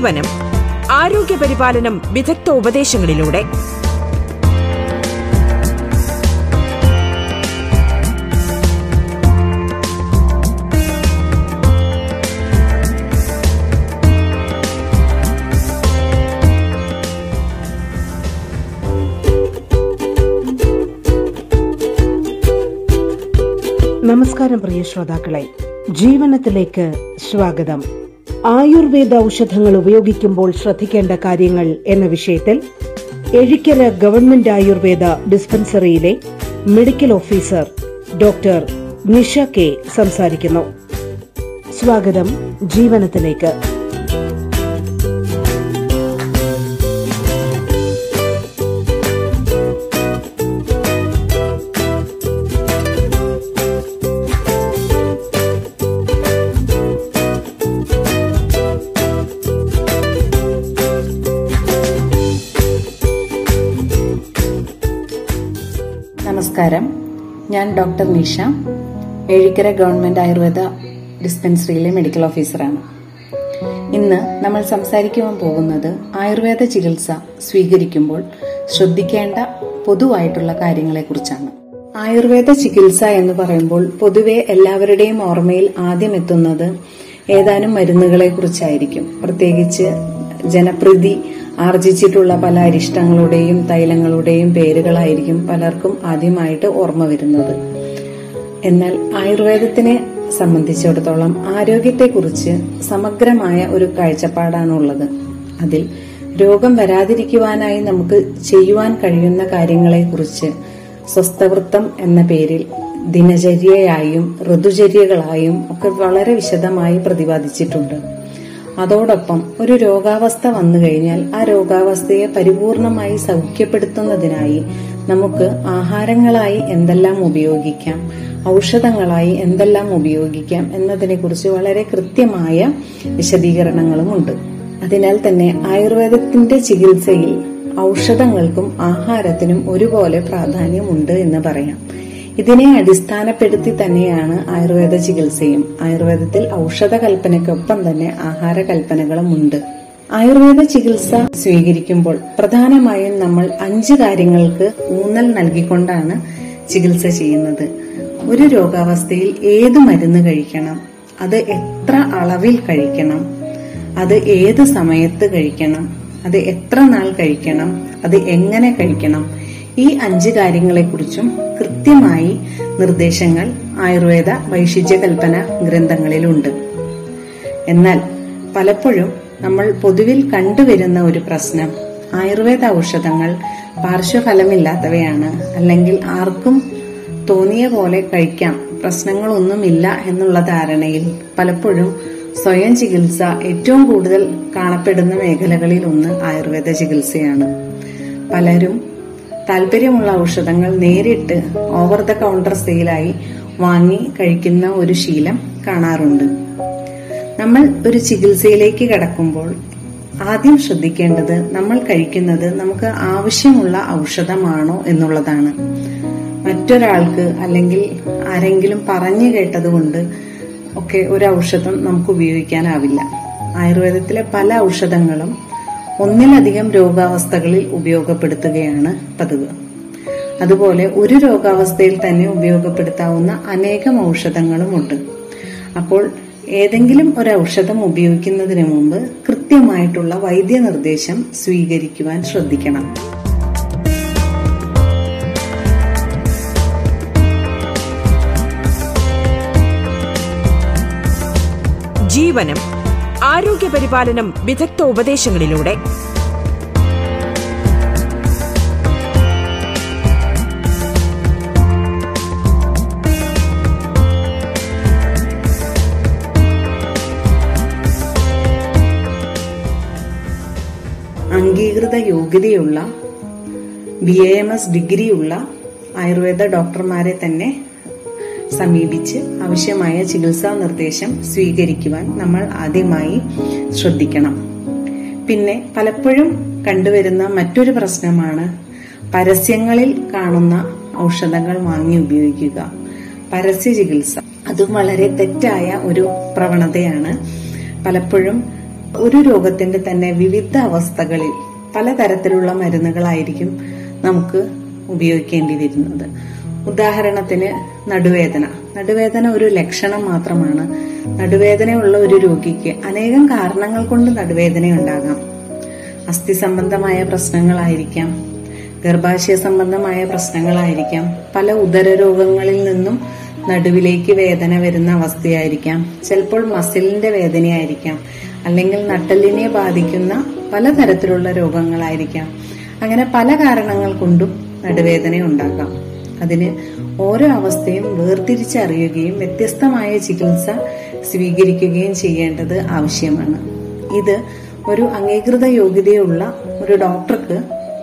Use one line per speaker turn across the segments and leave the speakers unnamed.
ജീവനം ആരോഗ്യ പരിപാലനം വിദഗ്ധ ഉപദേശങ്ങളിലൂടെ.
നമസ്കാരം പ്രിയ ശ്രോതാക്കളെ. ജീവനത്തിലേക്ക് സ്വാഗതം. ആയുർവേദ ഔഷധങ്ങൾ ഉപയോഗിക്കുമ്പോൾ ശ്രദ്ധിക്കേണ്ട കാര്യങ്ങൾ എന്ന വിഷയത്തിൽ Ezhikkara government Ayurveda ഡിസ്പെൻസറിയിലെ medical officer doctor Nisha K സംസാരിക്കുന്നു. സ്വാഗതം ജീവനത്തിലേക്ക്.
നമസ്കാരം. ഞാൻ ഡോക്ടർ നിഷ എഴിക്കര ഗവൺമെന്റ് ആയുർവേദ ഡിസ്പെൻസറിയിലെ മെഡിക്കൽ ഓഫീസറാണ്. ഇന്ന് നമ്മൾ സംസാരിക്കുവാൻ പോകുന്നത് ആയുർവേദ ചികിത്സ സ്വീകരിക്കുമ്പോൾ ശ്രദ്ധിക്കേണ്ട പൊതുവായിട്ടുള്ള കാര്യങ്ങളെക്കുറിച്ചാണ്. ആയുർവേദ ചികിത്സ എന്ന് പറയുമ്പോൾ പൊതുവെ എല്ലാവരുടെയും ഓർമ്മയിൽ ആദ്യം എത്തുന്നത് ഏതാനും മരുന്നുകളെ കുറിച്ചായിരിക്കും പ്രത്യേകിച്ച് ജനപ്രീതി ആർജിച്ചിട്ടുള്ള പല അരിഷ്ടങ്ങളുടെയും തൈലങ്ങളുടെയും പേരുകളായിരിക്കും പലർക്കും ആദ്യമായിട്ട് ഓർമ്മ വരുന്നത്. എന്നാൽ ആയുർവേദത്തിനെ സംബന്ധിച്ചിടത്തോളം ആരോഗ്യത്തെക്കുറിച്ച് സമഗ്രമായ ഒരു കാഴ്ചപ്പാടാണ് ഉള്ളത് അതിൽ രോഗം വരാതിരിക്കുവാനായി നമുക്ക് ചെയ്യുവാൻ കഴിയുന്ന കാര്യങ്ങളെക്കുറിച്ച് സ്വസ്ഥവൃത്തം എന്ന പേരിൽ ദിനചര്യയായും ഋതുചര്യകളായും ഒക്കെ വളരെ വിശദമായി പ്രതിപാദിച്ചിട്ടുണ്ട്. അതോടൊപ്പം ഒരു രോഗാവസ്ഥ വന്നു കഴിഞ്ഞാൽ ആ രോഗാവസ്ഥയെ പരിപൂർണമായി സൗഖ്യപ്പെടുത്തുന്നതിനായി നമുക്ക് ആഹാരങ്ങളായി എന്തെല്ലാം ഉപയോഗിക്കാം ഔഷധങ്ങളായി എന്തെല്ലാം ഉപയോഗിക്കാം എന്നതിനെക്കുറിച്ച് വളരെ കൃത്യമായ വിശദീകരണങ്ങളുമുണ്ട്. അതിനാൽ തന്നെ ആയുർവേദത്തിന്റെ ചികിത്സയിൽ ഔഷധങ്ങൾക്കും ആഹാരത്തിനും ഒരുപോലെ പ്രാധാന്യമുണ്ട് എന്ന് പറയാം. ഇതിനെ അടിസ്ഥാനപ്പെടുത്തി തന്നെയാണ് ആയുർവേദ ചികിത്സയും. ആയുർവേദത്തിൽ ഔഷധ കൽപ്പനയ്ക്കൊപ്പം തന്നെ ആഹാര കൽപ്പനകളും ഉണ്ട് ആയുർവേദ ചികിത്സ സ്വീകരിക്കുമ്പോൾ പ്രധാനമായും നമ്മൾ അഞ്ച് കാര്യങ്ങൾക്ക് ഊന്നൽ നൽകിക്കൊണ്ടാണ് ചികിത്സ ചെയ്യുന്നത്. ഒരു രോഗാവസ്ഥയിൽ ഏത് മരുന്ന് കഴിക്കണം? അത് എത്ര അളവിൽ കഴിക്കണം? അത് ഏത് സമയത്ത് കഴിക്കണം? അത് എത്ര നാൾ കഴിക്കണം? അത് എങ്ങനെ കഴിക്കണം? ഈ അഞ്ച് കാര്യങ്ങളെക്കുറിച്ചും കൃത്യമായി നിർദ്ദേശങ്ങൾ ആയുർവേദ വൈശിജ്യ കൽപ്പന ഗ്രന്ഥങ്ങളിലുണ്ട്. എന്നാൽ പലപ്പോഴും നമ്മൾ പൊതുവിൽ കണ്ടുവരുന്ന ഒരു പ്രശ്നം ആയുർവേദ ഔഷധങ്ങൾ പാർശ്വഫലമില്ലാത്തവയാണ് അല്ലെങ്കിൽ ആർക്കും തോന്നിയ പോലെ കഴിക്കാം പ്രശ്നങ്ങളൊന്നുമില്ല എന്നുള്ള ധാരണയിൽ പലപ്പോഴും സ്വയം ചികിത്സ ഏറ്റവും കൂടുതൽ കാണപ്പെടുന്ന മേഖലകളിൽ ഒന്ന് ആയുർവേദ ചികിത്സയാണ്. പലരും താല്പര്യമുള്ള ഔഷധങ്ങൾ നേരിട്ട് ഓവർ ദ കൗണ്ടർ സെയിലായി വാങ്ങി കഴിക്കുന്ന ഒരു ശീലം കാണാറുണ്ട്. നമ്മൾ ഒരു ചികിത്സയിലേക്ക് കടക്കുമ്പോൾ ആദ്യം ശ്രദ്ധിക്കേണ്ടത് നമ്മൾ കഴിക്കുന്നത് നമുക്ക് ആവശ്യമുള്ള ഔഷധമാണോ എന്നുള്ളതാണ്. മറ്റൊരാൾക്ക് അല്ലെങ്കിൽ ആരെങ്കിലും പറഞ്ഞു കേട്ടതുകൊണ്ട് ഒക്കെ ഒരു ഔഷധം നമുക്ക് ഉപയോഗിക്കാനാവില്ല. ആയുർവേദത്തിലെ പല ഔഷധങ്ങളും ഒന്നിലധികം രോഗാവസ്ഥകളിൽ ഉപയോഗപ്പെടുത്തുകയാണ് പതിവ്. അതുപോലെ ഒരു രോഗാവസ്ഥയിൽ തന്നെ ഉപയോഗപ്പെടുത്താവുന്ന അനേകം ഔഷധങ്ങളുമുണ്ട്. അപ്പോൾ ഏതെങ്കിലും ഒരു ഔഷധം ഉപയോഗിക്കുന്നതിന് മുമ്പ് കൃത്യമായിട്ടുള്ള വൈദ്യനിർദ്ദേശം സ്വീകരിക്കുവാൻ ശ്രദ്ധിക്കണം.
ജീവനം ആരോഗ്യ പരിപാലനം വിദഗ്ധ ഉപദേശങ്ങളിലൂടെ.
അംഗീകൃത യോഗ്യതയുള്ള ബി എ എം എസ് ഡിഗ്രിയുള്ള ആയുർവേദ ഡോക്ടർമാരെ തന്നെ സമീപിച്ച് ആവശ്യമായ ചികിത്സാ നിർദ്ദേശം സ്വീകരിക്കുവാൻ നമ്മൾ ആദ്യമായി ശ്രദ്ധിക്കണം. പിന്നെ പലപ്പോഴും കണ്ടുവരുന്ന മറ്റൊരു പ്രശ്നമാണ് പരസ്യങ്ങളിൽ കാണുന്ന ഔഷധങ്ങൾ വാങ്ങി ഉപയോഗിക്കുക. പരസ്യ ചികിത്സ. അതും വളരെ തെറ്റായ ഒരു പ്രവണതയാണ്. പലപ്പോഴും ഒരു രോഗത്തിന്റെ തന്നെ വിവിധ അവസ്ഥകളിൽ പലതരത്തിലുള്ള മരുന്നുകളായിരിക്കും നമുക്ക് ഉപയോഗിക്കേണ്ടി വരുന്നത്. ഉദാഹരണത്തിന് നടുവേദന. നടുവേദന ഒരു ലക്ഷണം മാത്രമാണ്. നടുവേദനയുള്ള ഒരു രോഗിക്ക് അനേകം കാരണങ്ങൾ കൊണ്ട് നടുവേദന ഉണ്ടാകാം അസ്ഥി സംബന്ധമായ പ്രശ്നങ്ങളായിരിക്കാം ഗർഭാശയ സംബന്ധമായ പ്രശ്നങ്ങളായിരിക്കാം പല ഉദര രോഗങ്ങളിൽ നിന്നും നടുവിലേക്ക് വേദന വരുന്ന അവസ്ഥയായിരിക്കാം. ചിലപ്പോൾ മസിലിന്റെ വേദനയായിരിക്കാം അല്ലെങ്കിൽ നട്ടലിനെ ബാധിക്കുന്ന പലതരത്തിലുള്ള രോഗങ്ങളായിരിക്കാം. അങ്ങനെ പല കാരണങ്ങൾ കൊണ്ടും നടുവേദന ഉണ്ടാകാം. അതിന് ഓരോ അവസ്ഥയും വേർതിരിച്ചറിയുകയും വ്യത്യസ്തമായ ചികിത്സ സ്വീകരിക്കുകയും ചെയ്യേണ്ടത് ആവശ്യമാണ്. ഇത് ഒരു അംഗീകൃത യോഗ്യതയുള്ള ഒരു ഡോക്ടർക്ക്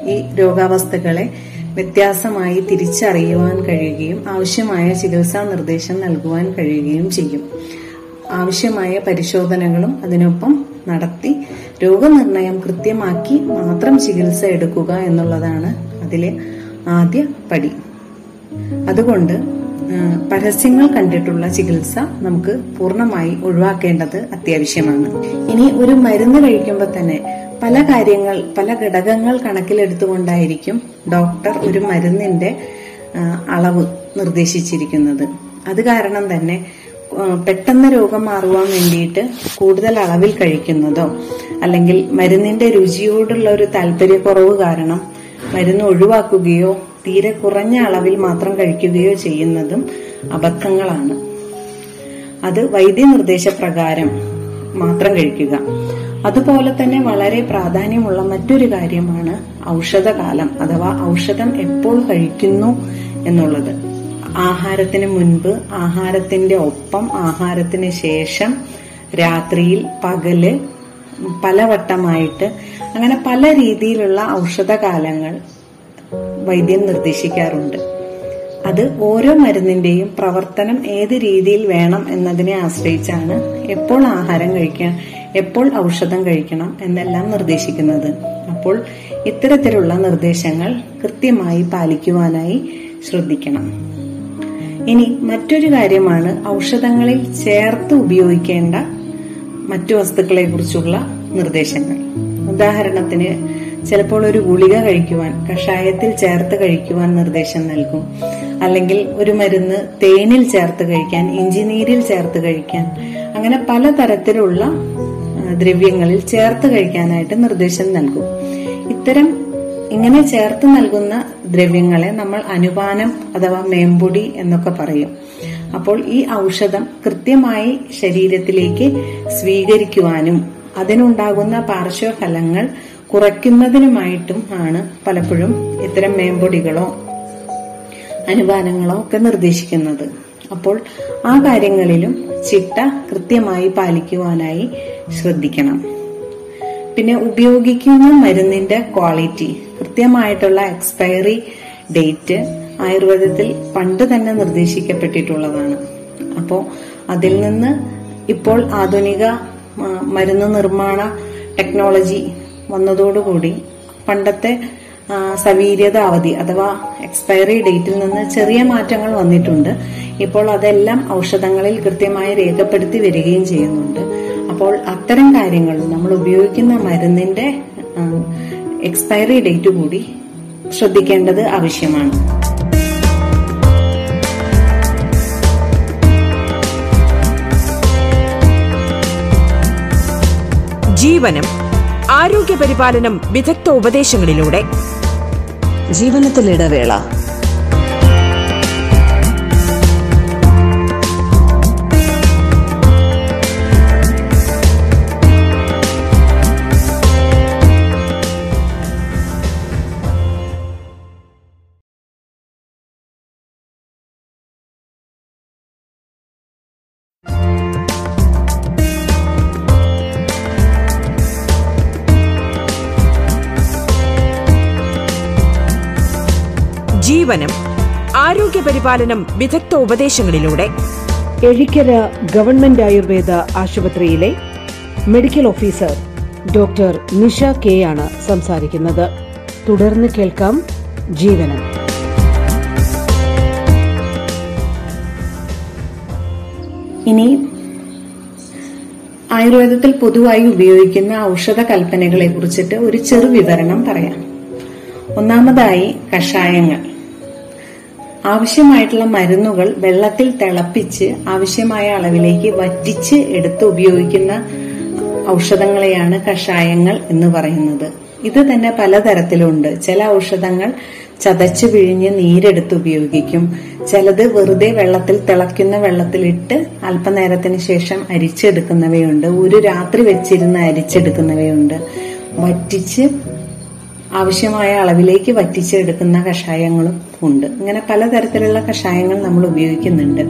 ഈ രോഗാവസ്ഥകളെ വ്യത്യാസമായി തിരിച്ചറിയുവാൻ കഴിയുകയും ആവശ്യമായ ചികിത്സാ നിർദ്ദേശം നൽകുവാൻ കഴിയുകയും ചെയ്യും. ആവശ്യമായ പരിശോധനകളും അതിനൊപ്പം നടത്തി രോഗനിർണയം കൃത്യമാക്കി മാത്രം ചികിത്സ എടുക്കുക എന്നുള്ളതാണ് അതിലെ ആദ്യ പടി. അതുകൊണ്ട് പരസ്യങ്ങൾ കണ്ടിട്ടുള്ള ചികിത്സ നമുക്ക് പൂർണമായി ഒഴിവാക്കേണ്ടത് അത്യാവശ്യമാണ്. ഇനി ഒരു മരുന്ന് കഴിക്കുമ്പോൾ തന്നെ പല കാര്യങ്ങൾ പല ഘടകങ്ങൾ കണക്കിലെടുത്തുകൊണ്ടായിരിക്കും ഡോക്ടർ ഒരു മരുന്നിന്റെ അളവ് നിർദ്ദേശിച്ചിരിക്കുന്നത്. അത് കാരണം തന്നെ പെട്ടെന്ന് രോഗം മാറുവാൻ വേണ്ടിയിട്ട് കൂടുതൽ അളവിൽ കഴിക്കുന്നതോ അല്ലെങ്കിൽ മരുന്നിന്റെ രുചിയോടുള്ള ഒരു താല്പര്യക്കുറവ് കാരണം മരുന്ന് ഒഴിവാക്കുകയോ തീരെ കുറഞ്ഞ അളവിൽ മാത്രം കഴിക്കുകയോ ചെയ്യുന്നതും അബദ്ധങ്ങളാണ്. അത് വൈദ്യ നിർദ്ദേശപ്രകാരം മാത്രം കഴിക്കുക. അതുപോലെ തന്നെ വളരെ പ്രാധാന്യമുള്ള മറ്റൊരു കാര്യമാണ് ഔഷധകാലം അഥവാ ഔഷധം എപ്പോൾ കഴിക്കുന്നു എന്നുള്ളത്. ആഹാരത്തിന് മുൻപ് ആഹാരത്തിന്റെ ഒപ്പം ആഹാരത്തിന് ശേഷം രാത്രിയിൽ പകൽ പലവട്ടമായിട്ട് അങ്ങനെ പല രീതിയിലുള്ള ഔഷധകാലങ്ങൾ വൈദ്യൻ നിർദ്ദേശിക്കാറുണ്ട്. അത് ഓരോ മരുന്നിന്റെയും പ്രവർത്തനം ഏത് രീതിയിൽ വേണം എന്നതിനെ ആശ്രയിച്ചാണ് എപ്പോൾ ആഹാരം കഴിക്കാൻ എപ്പോൾ ഔഷധം കഴിക്കണം എന്നെല്ലാം നിർദ്ദേശിക്കുന്നത്. അപ്പോൾ ഇത്തരത്തിലുള്ള നിർദ്ദേശങ്ങൾ കൃത്യമായി പാലിക്കുവാനായി ശ്രദ്ധിക്കണം. ഇനി മറ്റൊരു കാര്യമാണ് ഔഷധങ്ങളിൽ ചേർത്ത് ഉപയോഗിക്കേണ്ട മറ്റു വസ്തുക്കളെ കുറിച്ചുള്ള നിർദ്ദേശങ്ങൾ. ഉദാഹരണത്തിന് ചിലപ്പോൾ ഒരു ഗുളിക കഴിക്കുവാൻ കഷായത്തിൽ ചേർത്ത് കഴിക്കുവാൻ നിർദ്ദേശം നൽകും. അല്ലെങ്കിൽ ഒരു മരുന്ന് തേനിൽ ചേർത്ത് കഴിക്കാൻ ഇഞ്ചിനീരിൽ ചേർത്ത് കഴിക്കാൻ. അങ്ങനെ പലതരത്തിലുള്ള തരത്തിലുള്ള ദ്രവ്യങ്ങളിൽ ചേർത്ത് കഴിക്കാനായിട്ട് നിർദ്ദേശം നൽകും. ഇത്തരം ഇങ്ങനെ ചേർത്ത് നൽകുന്ന ദ്രവ്യങ്ങളെ നമ്മൾ അനുപാനം അഥവാ മേമ്പൊടി എന്നൊക്കെ പറയും. അപ്പോൾ ഈ ഔഷധം കൃത്യമായി ശരീരത്തിലേക്ക് സ്വീകരിക്കുവാനും അതിനുണ്ടാകുന്ന പാർശ്വഫലങ്ങൾ കുറയ്ക്കുന്നതിനുമായിട്ടും ആണ് പലപ്പോഴും ഇത്തരം മേമ്പൊടികളോ അനുപാനങ്ങളോ ഒക്കെ നിർദ്ദേശിക്കുന്നത്. അപ്പോൾ ആ കാര്യങ്ങളിലും ചിട്ട കൃത്യമായി പാലിക്കുവാനായി ശ്രദ്ധിക്കണം. പിന്നെ ഉപയോഗിക്കുന്ന മരുന്നിന്റെ ക്വാളിറ്റി കൃത്യമായിട്ടുള്ള എക്സ്പയറി ഡേറ്റ് ആയുർവേദത്തിൽ പണ്ട് തന്നെ നിർദ്ദേശിക്കപ്പെട്ടിട്ടുള്ളതാണ്. അപ്പോൾ അതിൽ നിന്ന് ഇപ്പോൾ ആധുനിക മരുന്ന് നിർമ്മാണ ടെക്നോളജി വന്നതോടുകൂടി പണ്ടത്തെ സവീര്യത അവധി അഥവാ എക്സ്പയറി ഡേറ്റിൽ നിന്ന് ചെറിയ മാറ്റങ്ങൾ വന്നിട്ടുണ്ട്. ഇപ്പോൾ അതെല്ലാം ഔഷധങ്ങളിൽ കൃത്യമായി രേഖപ്പെടുത്തി വരികയും ചെയ്യുന്നുണ്ട്. അപ്പോൾ അത്തരം കാര്യങ്ങൾ നമ്മൾ ഉപയോഗിക്കുന്ന മരുന്നിന്റെ എക്സ്പയറി ഡേറ്റ് കൂടി ശ്രദ്ധിക്കേണ്ടത് ആവശ്യമാണ്.
ജീവനം ആരോഗ്യപരിപാലനം വിദഗ്ധ ഉപദേശങ്ങളിലൂടെ.
ജീവനത്തിൽ
ജീവനം ആരോഗ്യപരിപാലനം വിദഗ്ധ ഉപദേശങ്ങളിലൂടെ.
എഴിക്കര ഗവൺമെന്റ് ആയുർവേദ ആശുപത്രിയിലെ medical officer doctor Nisha K ആണ് സംസാരിക്കുന്നത്. തുടർന്ന് കേൾക്കാം ജീവനം.
ഇനി ആയുർവേദത്തിൽ പൊതുവായി ഉപയോഗിക്കുന്ന ഔഷധ കൽപ്പനകളെ കുറിച്ചിട്ട് ഒരു ചെറു വിവരണം പറയാം. ഒന്നാമതായി കഷായങ്ങൾ. ആവശ്യമായിട്ടുള്ള മരുന്നുകൾ വെള്ളത്തിൽ തിളപ്പിച്ച് ആവശ്യമായ അളവിലേക്ക് വറ്റിച്ച് എടുത്ത് ഉപയോഗിക്കുന്ന ഔഷധങ്ങളെയാണ് കഷായങ്ങൾ എന്ന് പറയുന്നത്. ഇത് തന്നെ പലതരത്തിലുണ്ട്. ചില ഔഷധങ്ങൾ ചതച്ചു പിഴിഞ്ഞ് നീരെടുത്ത് ഉപയോഗിക്കും. ചിലത് വെറുതെ വെള്ളത്തിൽ തിളയ്ക്കുന്ന വെള്ളത്തിലിട്ട് അല്പനേരത്തിന് ശേഷം അരിച്ചെടുക്കുന്നവയുണ്ട്. ഒരു രാത്രി വെച്ചിരുന്ന് അരിച്ചെടുക്കുന്നവയുണ്ട്. വറ്റിച്ച് ആവശ്യമായ അളവിലേക്ക് വറ്റിച്ചെടുക്കുന്ന കഷായങ്ങളും ഉണ്ട്. ഇങ്ങനെ പലതരത്തിലുള്ള കഷായങ്ങൾ നമ്മൾ ഉപയോഗിക്കുന്നുണ്ട്.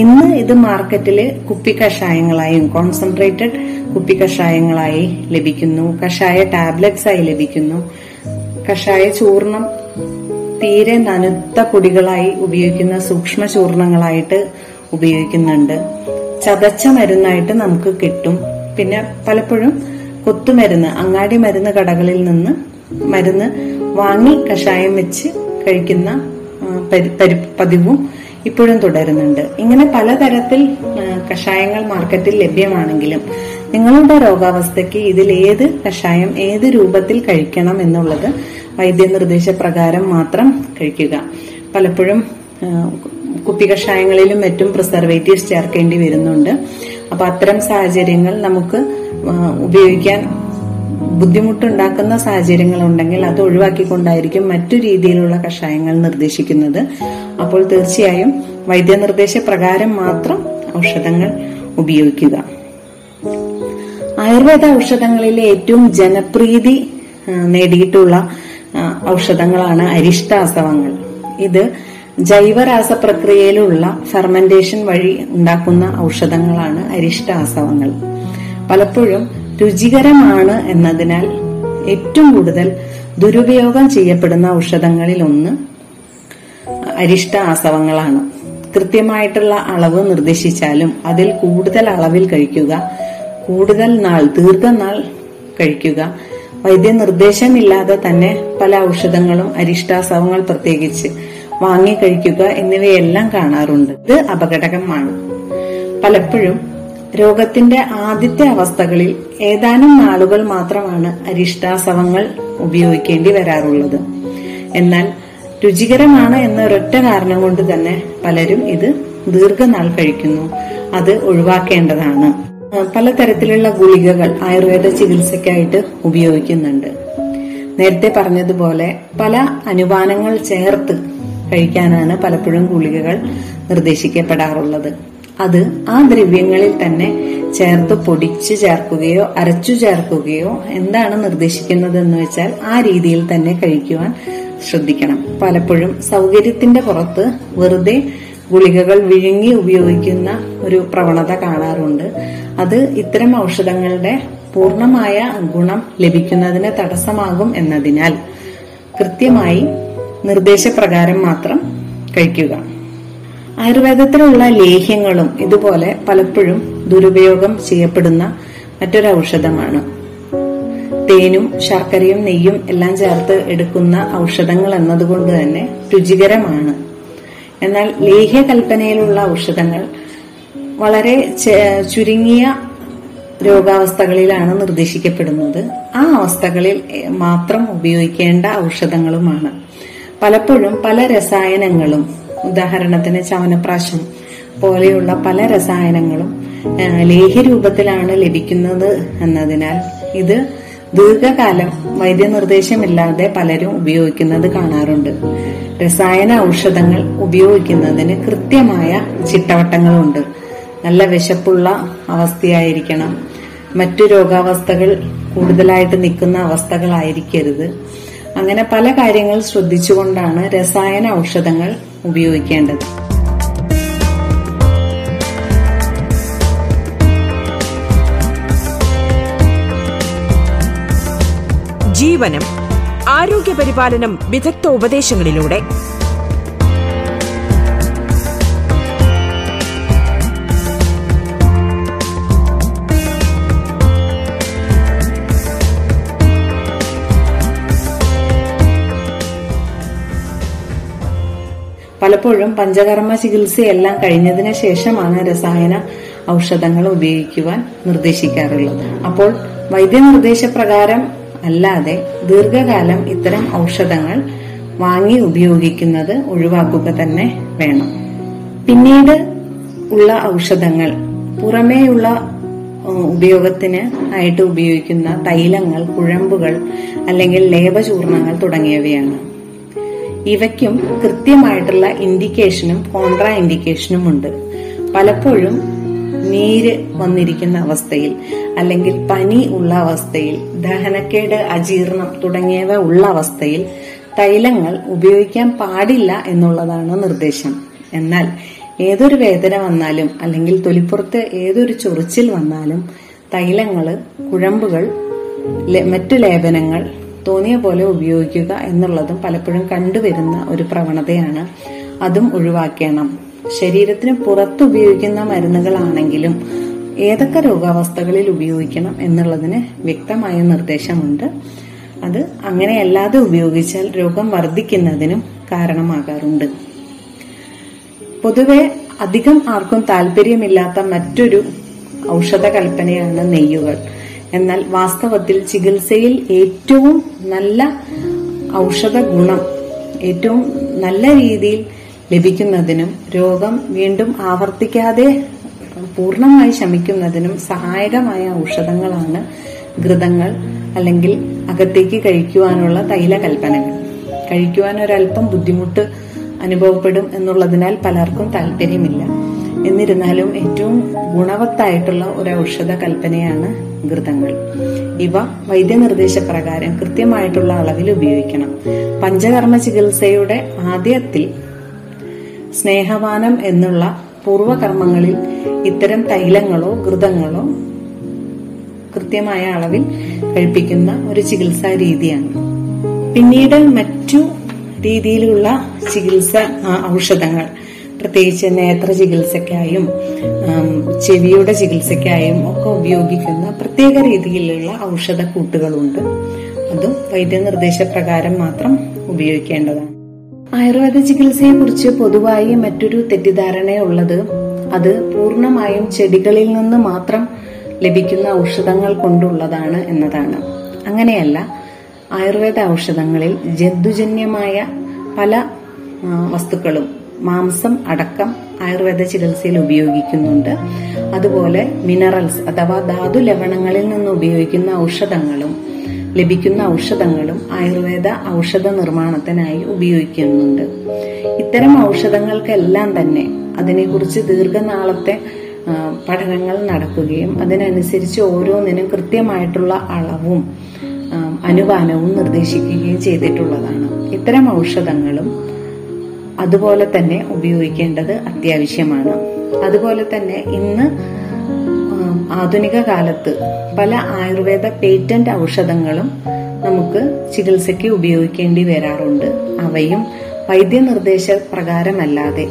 ഇന്ന് ഇത് മാർക്കറ്റിൽ കുപ്പി കഷായങ്ങളായും കോൺസെൻട്രേറ്റഡ് കുപ്പി കഷായങ്ങളായി ലഭിക്കുന്നു. കഷായ ടാബ്ലറ്റ്സ് ആയി ലഭിക്കുന്നു. കഷായ ചൂർണം തീരെ നനുത്ത പൊടികളായി ഉപയോഗിക്കുന്ന സൂക്ഷ്മ ചൂർണങ്ങളായിട്ട് ഉപയോഗിക്കുന്നുണ്ട്. ചതച്ച മരുന്നായിട്ട് നമുക്ക് കിട്ടും. പിന്നെ പലപ്പോഴും കൊത്തുമരുന്ന് അങ്ങാടി മരുന്ന് കടകളിൽ നിന്ന് മരുന്ന് വാങ്ങി കഷായം വെച്ച് കഴിക്കുന്ന പതിവും ഇപ്പോഴും തുടരുന്നുണ്ട്. ഇങ്ങനെ പലതരത്തിൽ കഷായങ്ങൾ മാർക്കറ്റിൽ ലഭ്യമാണെങ്കിലും നിങ്ങളുടെ രോഗാവസ്ഥയ്ക്ക് ഇതിൽ ഏത് കഷായം ഏത് രൂപത്തിൽ കഴിക്കണം എന്നുള്ളത് വൈദ്യനിർദ്ദേശപ്രകാരം മാത്രം കഴിക്കുക. പലപ്പോഴും കുപ്പി കഷായങ്ങളിലും മറ്റും പ്രിസർവേറ്റീവ്സ് ചേർക്കേണ്ടി വരുന്നുണ്ട്. അപ്പൊ അത്തരം സാഹചര്യങ്ങൾ നമുക്ക് ഉപയോഗിക്കാൻ ബുദ്ധിമുട്ടുണ്ടാക്കുന്ന സാഹചര്യങ്ങൾ ഉണ്ടെങ്കിൽ അത് ഒഴിവാക്കിക്കൊണ്ടായിരിക്കും മറ്റു രീതിയിലുള്ള കഷായങ്ങൾ നിർദ്ദേശിക്കുന്നത്. അപ്പോൾ തീർച്ചയായും വൈദ്യനിർദ്ദേശ പ്രകാരം മാത്രം ഔഷധങ്ങൾ ഉപയോഗിക്കുക. ആയുർവേദ ഔഷധങ്ങളിലെ ഏറ്റവും ജനപ്രീതി നേടിയിട്ടുള്ള ഔഷധങ്ങളാണ് അരിഷ്ടാസവങ്ങൾ. ഇത് ജൈവരാസ പ്രക്രിയയിലുള്ള ഫെർമെന്റേഷൻ വഴി ഉണ്ടാക്കുന്ന ഔഷധങ്ങളാണ് അരിഷ്ടാസവങ്ങൾ. പലപ്പോഴും രുചികരമാണ് എന്നതിനാൽ ഏറ്റവും കൂടുതൽ ദുരുപയോഗം ചെയ്യപ്പെടുന്ന ഔഷധങ്ങളിൽ ഒന്ന് അരിഷ്ട ആസവങ്ങളാണ്. കൃത്യമായിട്ടുള്ള അളവ് നിർദ്ദേശിച്ചാലും അതിൽ കൂടുതൽ അളവിൽ കഴിക്കുക കൂടുതൽ നാൾ ദീർഘനാൾ കഴിക്കുക. വൈദ്യനിർദ്ദേശമില്ലാതെ തന്നെ പല ഔഷധങ്ങളും അരിഷ്ടാസവങ്ങൾ പ്രത്യേകിച്ച് വാങ്ങി കഴിക്കുക എന്നിവയെല്ലാം കാണാറുണ്ട്. ഇത് അപകടകമാണ് പലപ്പോഴും രോഗത്തിന്റെ ആദ്യത്തെ അവസ്ഥകളിൽ ഏതാനും നാളുകൾ മാത്രമാണ് അരിഷ്ടാസവങ്ങൾ ഉപയോഗിക്കേണ്ടി വരാറുള്ളത്. എന്നാൽ രുചികരമാണ് എന്ന ഒരൊറ്റ കാരണം കൊണ്ട് തന്നെ പലരും ഇത് ദീർഘനാൾ കഴിക്കുന്നു. അത് ഒഴിവാക്കേണ്ടതാണ്. പലതരത്തിലുള്ള ഗുളികകൾ ആയുർവേദ ചികിത്സയ്ക്കായിട്ട് ഉപയോഗിക്കുന്നുണ്ട്. നേരത്തെ പറഞ്ഞതുപോലെ പല അനുപാനങ്ങൾ ചേർത്ത് കഴിക്കാനാണ് പലപ്പോഴും ഗുളികകൾ നിർദ്ദേശിക്കപ്പെടാറുള്ളത്. അത് ആ ദ്രവ്യങ്ങളിൽ തന്നെ ചേർത്ത് പൊടിച്ച് ചേർക്കുകയോ അരച്ചു ചേർക്കുകയോ എന്താണ് നിർദ്ദേശിക്കുന്നത് എന്ന് വെച്ചാൽ ആ രീതിയിൽ തന്നെ കഴിക്കുവാൻ ശ്രദ്ധിക്കണം. പലപ്പോഴും സൗകര്യത്തിന്റെ പുറത്ത് വെറുതെ ഗുളികകൾ വിഴുങ്ങി ഉപയോഗിക്കുന്ന ഒരു പ്രവണത കാണാറുണ്ട്. അത് ഇത്തരം ഔഷധങ്ങളുടെ പൂർണമായ ഗുണം ലഭിക്കുന്നതിന് തടസ്സമാകും എന്നതിനാൽ കൃത്യമായി നിർദ്ദേശപ്രകാരം മാത്രം കഴിക്കുക. ആയുർവേദത്തിലുള്ള ലേഹ്യങ്ങളും ഇതുപോലെ പലപ്പോഴും ദുരുപയോഗം ചെയ്യപ്പെടുന്ന മറ്റൊരു ഔഷധമാണ്. തേനും ശർക്കരയും നെയ്യും എല്ലാം ചേർത്ത് എടുക്കുന്ന ഔഷധങ്ങൾ എന്നതുകൊണ്ട് തന്നെ രുചികരമാണ്. എന്നാൽ ലേഹ്യ കൽപ്പനയിലുള്ള ഔഷധങ്ങൾ വളരെ ചുരുങ്ങിയ രോഗാവസ്ഥകളിലാണ് നിർദ്ദേശിക്കപ്പെടുന്നത്. ആ അവസ്ഥകളിൽ മാത്രം ഉപയോഗിക്കേണ്ട ഔഷധങ്ങളുമാണ്. പലപ്പോഴും പല രസായനങ്ങളും ഉദാഹരണത്തിന് ചവനപ്രാശം പോലെയുള്ള പല രസായനങ്ങളും ആ, ലേഹ്യരൂപത്തിലാണ് ലഭിക്കുന്നത് എന്നതിനാൽ ഇത് ദീർഘകാലം വൈദ്യനിർദ്ദേശമില്ലാതെ പലരും ഉപയോഗിക്കുന്നത് കാണാറുണ്ട്. രസായന ഔഷധങ്ങൾ ഉപയോഗിക്കുന്നതിന് കൃത്യമായ ചിട്ടവട്ടങ്ങളുണ്ട്. നല്ല വിശപ്പുള്ള അവസ്ഥയായിരിക്കണം. മറ്റു രോഗാവസ്ഥകൾ കൂടുതലായിട്ട് നിൽക്കുന്ന അവസ്ഥകളായിരിക്കരുത്. അങ്ങനെ പല കാര്യങ്ങൾ ശ്രദ്ധിച്ചുകൊണ്ടാണ് രസായന ഔഷധങ്ങൾ ഉപയോഗിക്കേണ്ടത്.
ജീവനം ആരോഗ്യ പരിപാലനം വിദഗ്ധ ഉപദേശങ്ങളിലൂടെ.
പലപ്പോഴും പഞ്ചകർമ്മ ചികിത്സയെല്ലാം കഴിഞ്ഞതിന് ശേഷമാണ് രസായന ഔഷധങ്ങൾ ഉപയോഗിക്കുവാൻ നിർദ്ദേശിക്കാറുള്ളത്. അപ്പോൾ വൈദ്യനിർദ്ദേശപ്രകാരം അല്ലാതെ ദീർഘകാലം ഇത്തരം ഔഷധങ്ങൾ വാങ്ങി ഉപയോഗിക്കുന്നത് ഒഴിവാക്കുക തന്നെ വേണം. പിന്നീട് ഉള്ള ഔഷധങ്ങൾ പുറമേയുള്ള ഉപയോഗത്തിന് ആയിട്ട് ഉപയോഗിക്കുന്ന തൈലങ്ങൾ കുഴമ്പുകൾ അല്ലെങ്കിൽ ലേപചൂർണങ്ങൾ തുടങ്ങിയവയാണ്. ഇവയ്ക്കും കൃത്യമായിട്ടുള്ള ഇൻഡിക്കേഷനും കോൺട്രാ ഇൻഡിക്കേഷനും ഉണ്ട്. പലപ്പോഴും നീര് വന്നിരിക്കുന്ന അവസ്ഥയിൽ അല്ലെങ്കിൽ പനി ഉള്ള അവസ്ഥയിൽ ദഹനക്കേട് അജീർണം തുടങ്ങിയവ ഉള്ള അവസ്ഥയിൽ തൈലങ്ങൾ ഉപയോഗിക്കാൻ പാടില്ല എന്നുള്ളതാണ് നിർദ്ദേശം. എന്നാൽ ഏതൊരു വേദന വന്നാലും അല്ലെങ്കിൽ തൊലിപ്പുറത്ത് ഏതൊരു ചൊറിച്ചിൽ വന്നാലും തൈലങ്ങൾ കുഴമ്പുകൾ മറ്റു ലേപനങ്ങൾ തോന്നിയ പോലെ ഉപയോഗിക്കുക എന്നുള്ളതും പലപ്പോഴും കണ്ടുവരുന്ന ഒരു പ്രവണതയാണ്. അതും ഒഴിവാക്കണം. ശരീരത്തിന് പുറത്ത് ഉപയോഗിക്കുന്ന മരുന്നുകളാണെങ്കിലും ഏതൊക്കെ രോഗാവസ്ഥകളിൽ ഉപയോഗിക്കണം എന്നുള്ളതിന് വ്യക്തമായ നിർദ്ദേശമുണ്ട്. അത് അങ്ങനെയല്ലാതെ ഉപയോഗിച്ചാൽ രോഗം വർദ്ധിക്കുന്നതിനും കാരണമാകാറുണ്ട്. പൊതുവെ അധികം ആർക്കും താല്പര്യമില്ലാത്ത മറ്റൊരു ഔഷധ കൽപ്പനയാണ് നെയ്യുകൾ. എന്നാൽ വാസ്തവത്തിൽ ചികിത്സയിൽ ഏറ്റവും നല്ല ഔഷധ ഗുണം ഏറ്റവും നല്ല രീതിയിൽ ലഭിക്കുന്നതിനും രോഗം വീണ്ടും ആവർത്തിക്കാതെ പൂർണമായി ശമിക്കുന്നതിനും സഹായകമായ ഔഷധങ്ങളാണ് ഘൃതങ്ങൾ അല്ലെങ്കിൽ അകത്തേക്ക് കഴിക്കുവാനുള്ള തൈലകൽപ്പനകൾ. കഴിക്കുവാൻ ഒരല്പം ബുദ്ധിമുട്ട് അനുഭവപ്പെടും എന്നുള്ളതിനാൽ പലർക്കും താല്പര്യമില്ല എന്നിരുന്നാലും ഏറ്റവും ഗുണവത്തായിട്ടുള്ള ഒരു ഔഷധ കൽപ്പനയാണ് ഘൃതങ്ങൾ ഇവ വൈദ്യനിർദ്ദേശപ്രകാരം കൃത്യമായിട്ടുള്ള അളവിൽ ഉപയോഗിക്കണം. പഞ്ചകർമ്മ ചികിത്സയുടെ ആദ്യത്തിൽ സ്നേഹവാനം എന്നുള്ള പൂർവകർമ്മങ്ങളിൽ ഇത്തരം തൈലങ്ങളോ ഘൃതങ്ങളോ കൃത്യമായ അളവിൽ കഴിപ്പിക്കുന്ന ഒരു ചികിത്സാ രീതിയാണ്. പിന്നീട് മറ്റു രീതിയിലുള്ള ചികിത്സ ഔഷധങ്ങൾ. പ്രത്യേകിച്ച് നേത്ര ചികിത്സയ്ക്കായും ചെവിയുടെ ചികിത്സയ്ക്കായും ഒക്കെ ഉപയോഗിക്കുന്ന പ്രത്യേക രീതിയിലുള്ള ഔഷധ കൂട്ടുകളുണ്ട്. അതും വൈദ്യനിർദ്ദേശപ്രകാരം മാത്രം ഉപയോഗിക്കേണ്ടതാണ്. ആയുർവേദ ചികിത്സയെ കുറിച്ച് പൊതുവായി മറ്റൊരു തെറ്റിദ്ധാരണയുള്ളത് അത് പൂർണമായും ചെടികളിൽ നിന്ന് മാത്രം ലഭിക്കുന്ന ഔഷധങ്ങൾ കൊണ്ടുള്ളതാണ് എന്നതാണ്. അങ്ങനെയല്ല ആയുർവേദ ഔഷധങ്ങളിൽ ജന്തുജന്യമായ പല വസ്തുക്കളും മാംസം അടക്കം ആയുർവേദ ചികിത്സയിൽ ഉപയോഗിക്കുന്നുണ്ട്. അതുപോലെ മിനറൽസ് അഥവാ ധാതു ലവണങ്ങളിൽ നിന്ന് ഉപയോഗിക്കുന്ന ഔഷധങ്ങളും ലഭിക്കുന്ന ഔഷധങ്ങളും ആയുർവേദ ഔഷധ നിർമ്മാണത്തിനായി ഉപയോഗിക്കുന്നുണ്ട്. ഇത്തരം ഔഷധങ്ങൾക്കെല്ലാം തന്നെ അതിനെക്കുറിച്ച് ദീർഘനാളത്തെ പഠനങ്ങൾ നടക്കുകയും അതിനനുസരിച്ച് ഓരോന്നിനും കൃത്യമായിട്ടുള്ള അളവും അനുപാനവും നിർദ്ദേശിക്കുകയും ചെയ്തിട്ടുള്ളതാണ്. ഇത്തരം ഔഷധങ്ങളും അതുപോലെ തന്നെ ഉപയോഗിക്കേണ്ടത് അത്യാവശ്യമാണ്. അതുപോലെ തന്നെ ഇന്ന് ആധുനിക കാലത്ത് പല ആയുർവേദ പേറ്റന്റ് ഔഷധങ്ങളും നമുക്ക് ചികിത്സയ്ക്ക് ഉപയോഗിക്കേണ്ടി വരാറുണ്ട്. അവയും വൈദ്യനിർദ്ദേശ പ്രകാരമല്ലാതെ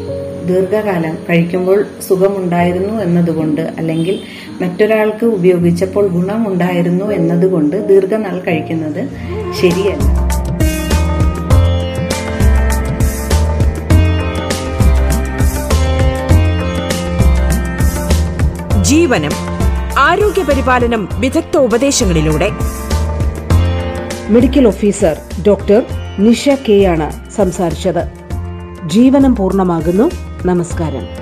ദീർഘകാലം കഴിക്കുമ്പോൾ സുഖമുണ്ടായിരുന്നു എന്നതുകൊണ്ട് അല്ലെങ്കിൽ മറ്റൊരാൾക്ക് ഉപയോഗിച്ചപ്പോൾ ഗുണമുണ്ടായിരുന്നു എന്നതുകൊണ്ട് ദീർഘനാൾ കഴിക്കുന്നത് ശരിയല്ല.
ജീവനം ആരോഗ്യ പരിപാലനം വിദഗ്ധ ഉപദേശങ്ങളിലൂടെ.
Medical officer doctor Nisha K ആണ് സംസാരിച്ചത്. ജീവനം പൂർണമാകുന്നു. നമസ്കാരം.